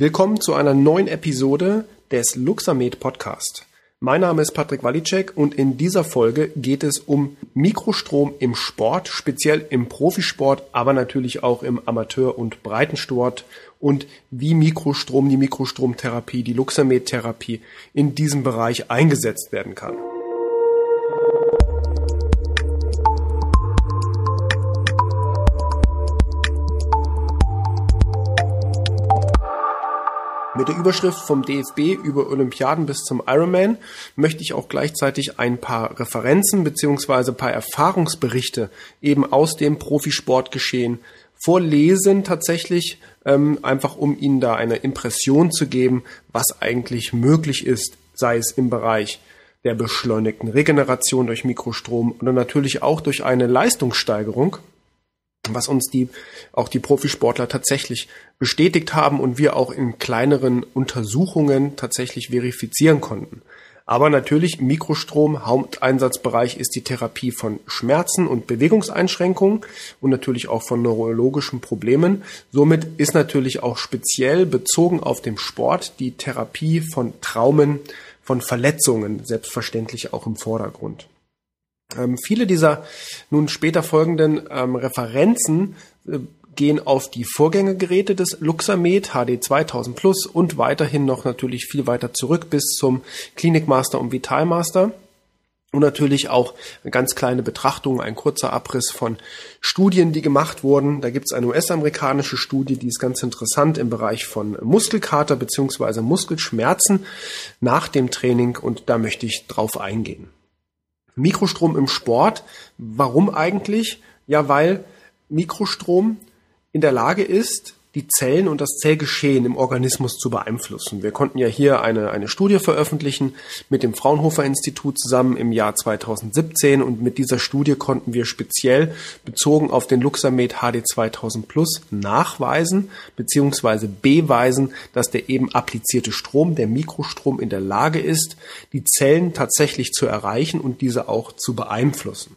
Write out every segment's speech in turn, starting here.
Willkommen zu einer neuen Episode des Luxamed Podcast. Mein Name ist Patrick Walicek und in dieser Folge geht es um Mikrostrom im Sport, speziell im Profisport, aber natürlich auch im Amateur- und Breitensport und wie Mikrostrom, die Mikrostromtherapie, die Luxamed-Therapie in diesem Bereich eingesetzt werden kann. Mit der Überschrift vom DFB über Olympiaden bis zum Ironman möchte ich auch gleichzeitig ein paar Referenzen beziehungsweise paar Erfahrungsberichte eben aus dem Profisportgeschehen vorlesen tatsächlich, ähm, einfach um Ihnen da eine Impression zu geben, was eigentlich möglich ist, sei es im Bereich der beschleunigten Regeneration durch Mikrostrom oder natürlich auch durch eine Leistungssteigerung was uns die, auch die Profisportler tatsächlich bestätigt haben und wir auch in kleineren Untersuchungen tatsächlich verifizieren konnten. Aber natürlich Mikrostrom, Haupteinsatzbereich ist die Therapie von Schmerzen und Bewegungseinschränkungen und natürlich auch von neurologischen Problemen. Somit ist natürlich auch speziell bezogen auf den Sport die Therapie von Traumen, von Verletzungen selbstverständlich auch im Vordergrund. Ähm, viele dieser nun später folgenden ähm, Referenzen äh, gehen auf die Vorgängergeräte des Luxamed HD 2000 Plus und weiterhin noch natürlich viel weiter zurück bis zum Klinikmaster und Vitalmaster. Und natürlich auch eine ganz kleine Betrachtung, ein kurzer Abriss von Studien, die gemacht wurden. Da gibt es eine US-amerikanische Studie, die ist ganz interessant im Bereich von Muskelkater beziehungsweise Muskelschmerzen nach dem Training und da möchte ich drauf eingehen. Mikrostrom im Sport. Warum eigentlich? Ja, weil Mikrostrom in der Lage ist, die Zellen und das Zellgeschehen im Organismus zu beeinflussen. Wir konnten ja hier eine, eine Studie veröffentlichen mit dem Fraunhofer Institut zusammen im Jahr 2017 und mit dieser Studie konnten wir speziell bezogen auf den Luxamed HD 2000 Plus nachweisen bzw. beweisen, dass der eben applizierte Strom, der Mikrostrom in der Lage ist, die Zellen tatsächlich zu erreichen und diese auch zu beeinflussen.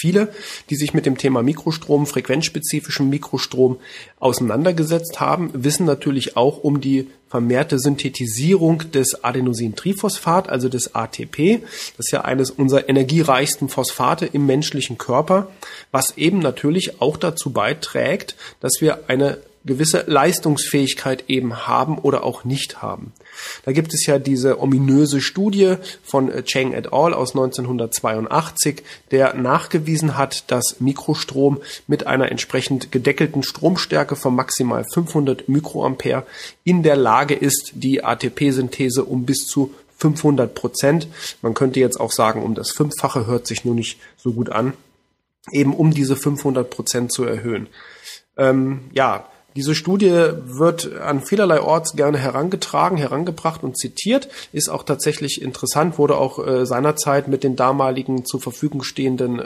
Viele, die sich mit dem Thema Mikrostrom, frequenzspezifischem Mikrostrom auseinandergesetzt haben, wissen natürlich auch um die vermehrte Synthetisierung des Adenosintriphosphat, also des ATP. Das ist ja eines unserer energiereichsten Phosphate im menschlichen Körper, was eben natürlich auch dazu beiträgt, dass wir eine gewisse Leistungsfähigkeit eben haben oder auch nicht haben. Da gibt es ja diese ominöse Studie von äh, Cheng et al. aus 1982, der nachgewiesen hat, dass Mikrostrom mit einer entsprechend gedeckelten Stromstärke von maximal 500 Mikroampere in der Lage ist, die ATP-Synthese um bis zu 500 Prozent, man könnte jetzt auch sagen, um das Fünffache hört sich nur nicht so gut an, eben um diese 500 Prozent zu erhöhen. Ähm, ja, diese Studie wird an vielerlei Orts gerne herangetragen, herangebracht und zitiert, ist auch tatsächlich interessant, wurde auch äh, seinerzeit mit den damaligen zur Verfügung stehenden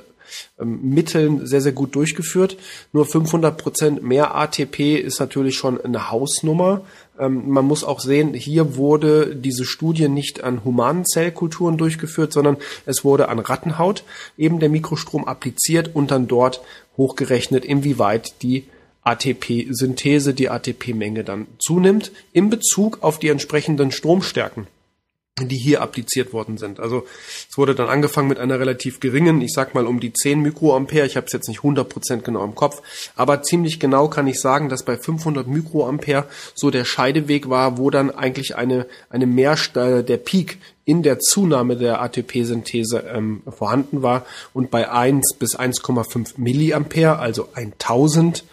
ähm, Mitteln sehr, sehr gut durchgeführt. Nur 500 Prozent mehr ATP ist natürlich schon eine Hausnummer. Ähm, man muss auch sehen, hier wurde diese Studie nicht an humanen Zellkulturen durchgeführt, sondern es wurde an Rattenhaut eben der Mikrostrom appliziert und dann dort hochgerechnet, inwieweit die ATP-Synthese, die ATP-Menge dann zunimmt, in Bezug auf die entsprechenden Stromstärken die hier appliziert worden sind. Also es wurde dann angefangen mit einer relativ geringen, ich sag mal um die 10 Mikroampere, ich habe es jetzt nicht 100% genau im Kopf, aber ziemlich genau kann ich sagen, dass bei 500 Mikroampere so der Scheideweg war, wo dann eigentlich eine, eine Mehrstelle, der Peak in der Zunahme der ATP-Synthese ähm, vorhanden war und bei 1 bis 1,5 Milliampere, also 1000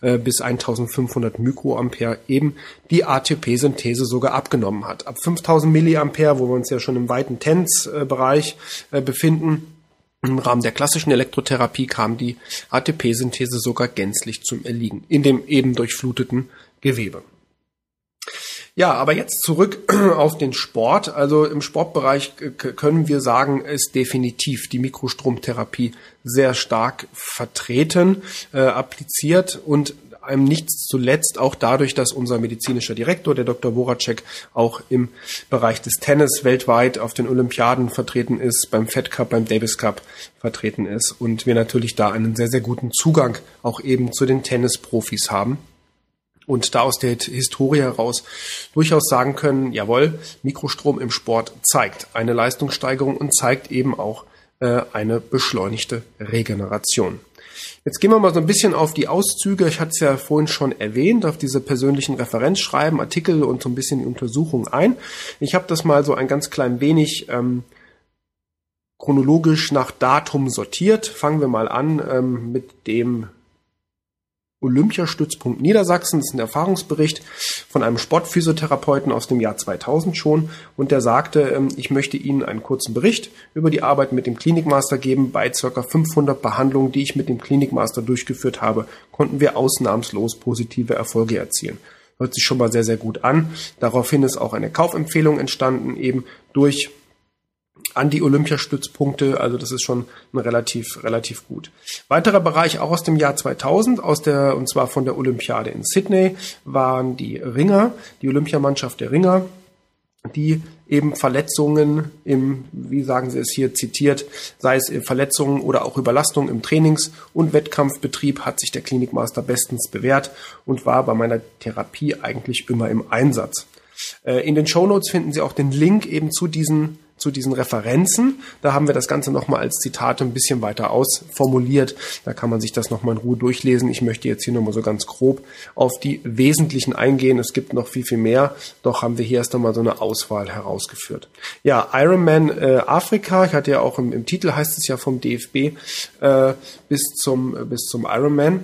äh, bis 1500 Mikroampere eben die ATP-Synthese sogar abgenommen hat. Ab 5000 Milliampere, wo wir uns ja schon im weiten TENS-Bereich äh, befinden, im Rahmen der klassischen Elektrotherapie kam die ATP-Synthese sogar gänzlich zum Erliegen in dem eben durchfluteten Gewebe. Ja, aber jetzt zurück auf den Sport. Also im Sportbereich können wir sagen, ist definitiv die Mikrostromtherapie sehr stark vertreten, äh, appliziert und einem nichts zuletzt auch dadurch, dass unser medizinischer Direktor, der Dr. Voracek, auch im Bereich des Tennis weltweit auf den Olympiaden vertreten ist, beim Fed Cup, beim Davis Cup vertreten ist und wir natürlich da einen sehr, sehr guten Zugang auch eben zu den Tennisprofis haben. Und da aus der Historie heraus durchaus sagen können, jawohl, Mikrostrom im Sport zeigt eine Leistungssteigerung und zeigt eben auch äh, eine beschleunigte Regeneration. Jetzt gehen wir mal so ein bisschen auf die Auszüge. Ich hatte es ja vorhin schon erwähnt, auf diese persönlichen Referenzschreiben, Artikel und so ein bisschen die Untersuchung ein. Ich habe das mal so ein ganz klein wenig ähm, chronologisch nach Datum sortiert. Fangen wir mal an ähm, mit dem Olympiastützpunkt Niedersachsen. Das ist ein Erfahrungsbericht von einem Sportphysiotherapeuten aus dem Jahr 2000 schon. Und der sagte, ähm, ich möchte Ihnen einen kurzen Bericht über die Arbeit mit dem Klinikmaster geben. Bei ca. 500 Behandlungen, die ich mit dem Klinikmaster durchgeführt habe, konnten wir ausnahmslos positive Erfolge erzielen. Hört sich schon mal sehr, sehr gut an. Daraufhin ist auch eine Kaufempfehlung entstanden, eben durch an die Olympiastützpunkte. Also das ist schon relativ, relativ gut. Weiterer Bereich auch aus dem Jahr 2000, aus der, und zwar von der Olympiade in Sydney, waren die Ringer, die Olympiamannschaft der Ringer, die eben Verletzungen im, wie sagen Sie es hier zitiert, sei es Verletzungen oder auch Überlastung im Trainings- und Wettkampfbetrieb hat sich der Klinikmaster bestens bewährt und war bei meiner Therapie eigentlich immer im Einsatz. Äh, in den Shownotes finden Sie auch den Link eben zu diesen zu diesen Referenzen. Da haben wir das Ganze nochmal als Zitate ein bisschen weiter ausformuliert. Da kann man sich das nochmal in Ruhe durchlesen. Ich möchte jetzt hier nur mal so ganz grob auf die Wesentlichen eingehen. Es gibt noch viel, viel mehr. Doch haben wir hier erst einmal so eine Auswahl herausgeführt. Ja, Ironman äh, Afrika. Ich hatte ja auch im, im, Titel heißt es ja vom DFB äh, bis zum, bis zum Ironman.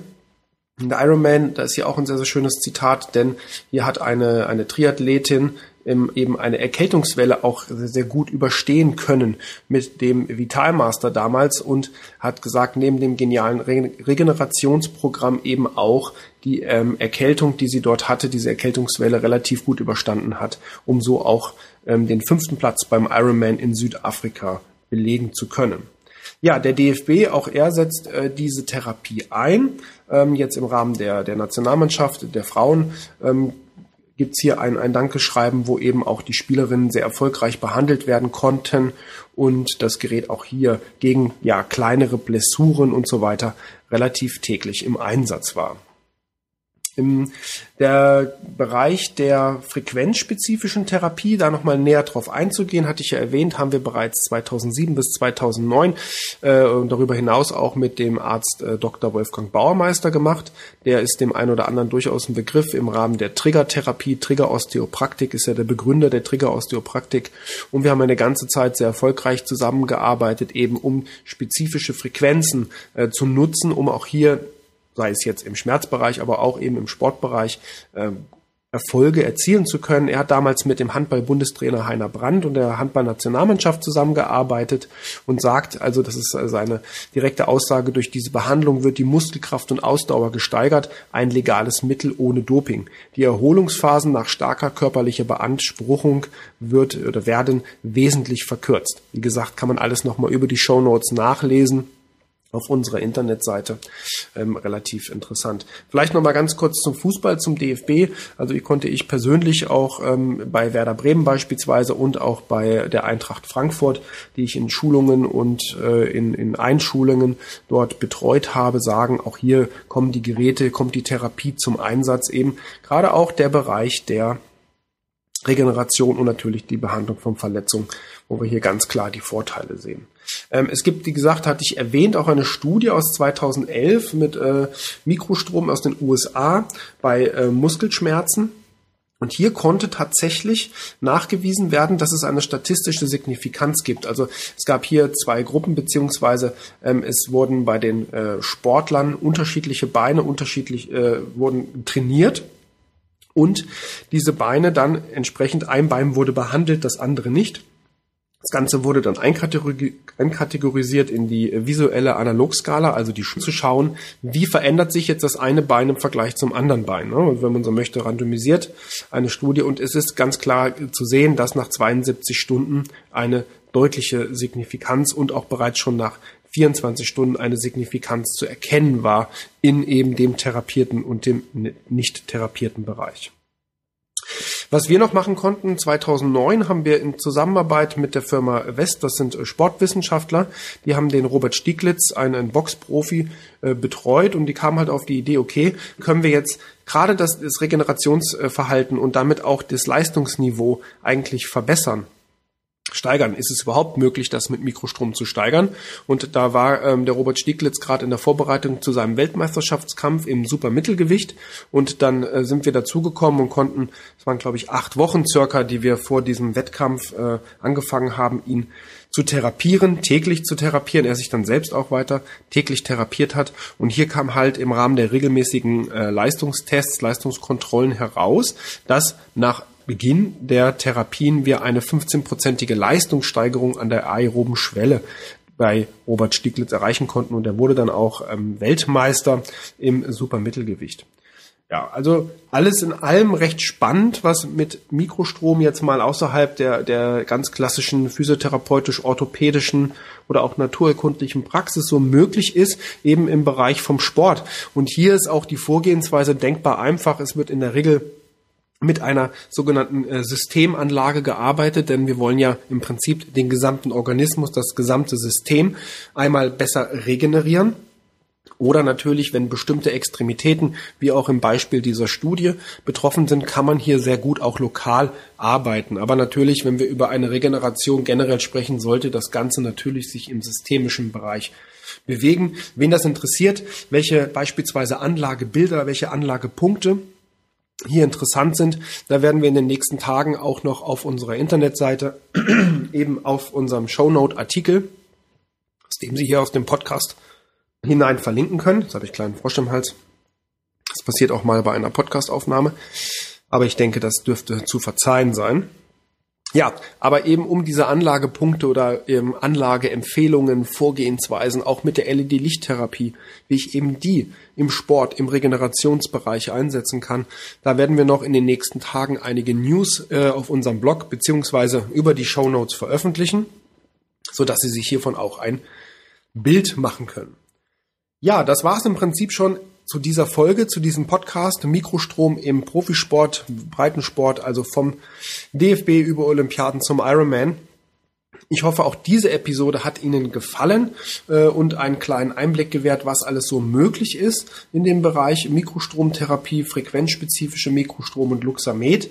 Der Ironman, da ist hier auch ein sehr, sehr schönes Zitat, denn hier hat eine, eine Triathletin eben eine Erkältungswelle auch sehr, sehr gut überstehen können mit dem Vitalmaster damals und hat gesagt, neben dem genialen Re Regenerationsprogramm eben auch die ähm, Erkältung, die sie dort hatte, diese Erkältungswelle relativ gut überstanden hat, um so auch ähm, den fünften Platz beim Ironman in Südafrika belegen zu können. Ja, der DFB, auch er setzt äh, diese Therapie ein. Ähm, jetzt im Rahmen der, der Nationalmannschaft der Frauen ähm, gibt es hier ein, ein Dankeschreiben, wo eben auch die Spielerinnen sehr erfolgreich behandelt werden konnten und das Gerät auch hier gegen ja kleinere Blessuren und so weiter relativ täglich im Einsatz war. Im der Bereich der frequenzspezifischen Therapie, da nochmal näher drauf einzugehen, hatte ich ja erwähnt, haben wir bereits 2007 bis 2009 äh, und darüber hinaus auch mit dem Arzt äh, Dr. Wolfgang Bauermeister gemacht. Der ist dem einen oder anderen durchaus ein Begriff im Rahmen der Triggertherapie. Triggerosteopraktik ist ja der Begründer der Triggerosteopraktik und wir haben eine ganze Zeit sehr erfolgreich zusammengearbeitet, eben um spezifische Frequenzen äh, zu nutzen, um auch hier sei es jetzt im Schmerzbereich, aber auch eben im Sportbereich, äh, Erfolge erzielen zu können. Er hat damals mit dem Handball-Bundestrainer Heiner Brandt und der Handballnationalmannschaft zusammengearbeitet und sagt, also das ist seine direkte Aussage, durch diese Behandlung wird die Muskelkraft und Ausdauer gesteigert, ein legales Mittel ohne Doping. Die Erholungsphasen nach starker körperlicher Beanspruchung wird oder werden wesentlich verkürzt. Wie gesagt, kann man alles nochmal über die Show Notes nachlesen auf unserer Internetseite ähm, relativ interessant. Vielleicht noch mal ganz kurz zum Fußball, zum DFB. Also ich konnte ich persönlich auch ähm, bei Werder Bremen beispielsweise und auch bei der Eintracht Frankfurt, die ich in Schulungen und äh, in, in Einschulungen dort betreut habe, sagen, auch hier kommen die Geräte, kommt die Therapie zum Einsatz eben. Gerade auch der Bereich der Regeneration und natürlich die Behandlung von Verletzungen, wo wir hier ganz klar die Vorteile sehen. Ähm, es gibt, wie gesagt, hatte ich erwähnt, auch eine Studie aus 2011 mit äh, Mikrostrom aus den USA bei äh, Muskelschmerzen. Und hier konnte tatsächlich nachgewiesen werden, dass es eine statistische Signifikanz gibt. Also es gab hier zwei Gruppen, beziehungsweise ähm, es wurden bei den äh, Sportlern unterschiedliche Beine unterschiedlich äh, wurden trainiert und diese Beine dann entsprechend ein Bein wurde behandelt, das andere nicht. Das Ganze wurde dann einkategorisiert in die visuelle Analogskala, also die zu schauen, wie verändert sich jetzt das eine Bein im Vergleich zum anderen Bein. Ne? Und wenn man so möchte, randomisiert eine Studie. Und es ist ganz klar zu sehen, dass nach 72 Stunden eine deutliche Signifikanz und auch bereits schon nach 24 Stunden eine Signifikanz zu erkennen war in eben dem therapierten und dem nicht therapierten Bereich. Was wir noch machen konnten, 2009 haben wir in Zusammenarbeit mit der Firma West, das sind äh, Sportwissenschaftler, die haben den Robert Stieglitz, einen Boxprofi, äh, betreut und die kamen halt auf die Idee, okay, können wir jetzt gerade das, das Regenerationsverhalten und damit auch das Leistungsniveau eigentlich verbessern steigern. Ist es überhaupt möglich, das mit Mikrostrom zu steigern? Und da war ähm, der Robert Stieglitz gerade in der Vorbereitung zu seinem Weltmeisterschaftskampf im Supermittelgewicht und dann äh, sind wir dazugekommen und konnten, es waren glaube ich acht Wochen circa, die wir vor diesem Wettkampf äh, angefangen haben, ihn zu therapieren, täglich zu therapieren, er sich dann selbst auch weiter täglich therapiert hat. Und hier kam halt im Rahmen der regelmäßigen äh, Leistungstests, Leistungskontrollen heraus, dass nach Beginn der Therapien wir eine 15-prozentige Leistungssteigerung an der aeroben Schwelle bei Robert Stieglitz erreichen konnten und er wurde dann auch ähm, Weltmeister im Supermittelgewicht. Ja, also alles in allem recht spannend, was mit Mikrostrom jetzt mal außerhalb der, der ganz klassischen physiotherapeutisch-orthopädischen oder auch naturerkundlichen Praxis so möglich ist, eben im Bereich vom Sport. Und hier ist auch die Vorgehensweise denkbar einfach. Es wird in der Regel mit einer sogenannten äh, Systemanlage gearbeitet, denn wir wollen ja im Prinzip den gesamten Organismus, das gesamte System einmal besser regenerieren. Oder natürlich, wenn bestimmte Extremitäten, wie auch im Beispiel dieser Studie, betroffen sind, kann man hier sehr gut auch lokal arbeiten. Aber natürlich, wenn wir über eine Regeneration generell sprechen, sollte das Ganze natürlich sich im systemischen Bereich bewegen. Wen das interessiert, welche beispielsweise Anlagebilder, welche Anlagepunkte hier interessant sind. Da werden wir in den nächsten Tagen auch noch auf unserer Internetseite eben auf unserem Shownote-Artikel, aus dem Sie hier aus dem Podcast hinein verlinken können. Jetzt habe ich einen kleinen Frosch im Hals. Das passiert auch mal bei einer Podcastaufnahme. Aber ich denke, das dürfte zu verzeihen sein. Ja, aber eben um diese Anlagepunkte oder ähm, Anlageempfehlungen, Vorgehensweisen, auch mit der LED-Lichttherapie, wie ich eben die im Sport, im Regenerationsbereich einsetzen kann, da werden wir noch in den nächsten Tagen einige News äh, auf unserem Blog beziehungsweise über die Show Notes veröffentlichen, so dass Sie sich hiervon auch ein Bild machen können. Ja, das war es im Prinzip schon zu dieser Folge, zu diesem Podcast Mikrostrom im Profisport, Breitensport, also vom DFB über Olympiaden zum Ironman. Ich hoffe, auch diese Episode hat Ihnen gefallen äh, und einen kleinen Einblick gewährt, was alles so möglich ist in dem Bereich Mikrostromtherapie, frequenzspezifische Mikrostrom und Luxamed.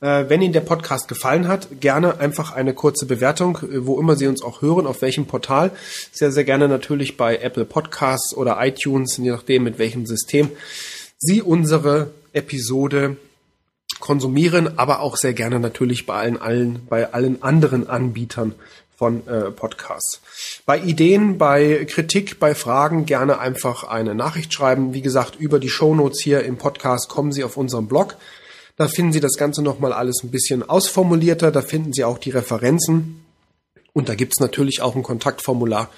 Äh, wenn Ihnen der Podcast gefallen hat, gerne einfach eine kurze Bewertung, äh, wo immer Sie uns auch hören, auf welchem Portal. Sehr, sehr gerne natürlich bei Apple Podcasts oder iTunes, je nachdem mit welchem System Sie unsere Episode konsumieren, aber auch sehr gerne natürlich bei allen, allen, bei allen anderen Anbietern von äh, Podcasts. Bei Ideen, bei Kritik, bei Fragen gerne einfach eine Nachricht schreiben. Wie gesagt, über die Shownotes hier im Podcast kommen Sie auf unserem Blog. Da finden Sie das Ganze nochmal alles ein bisschen ausformulierter. Da finden Sie auch die Referenzen. Und da gibt's natürlich auch ein Kontaktformular,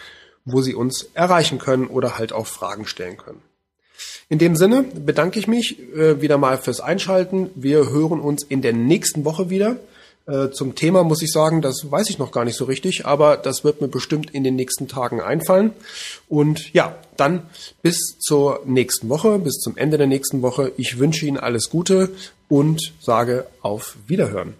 wo Sie uns erreichen können oder halt auch Fragen stellen können. In dem Sinne bedanke ich mich äh, wieder mal fürs Einschalten. Wir hören uns in der nächsten Woche wieder. Äh, zum Thema muss ich sagen, das weiß ich noch gar nicht so richtig, aber das wird mir bestimmt in den nächsten Tagen einfallen. Und ja, dann bis zur nächsten Woche, bis zum Ende der nächsten Woche. Ich wünsche Ihnen alles Gute und sage auf Wiederhören.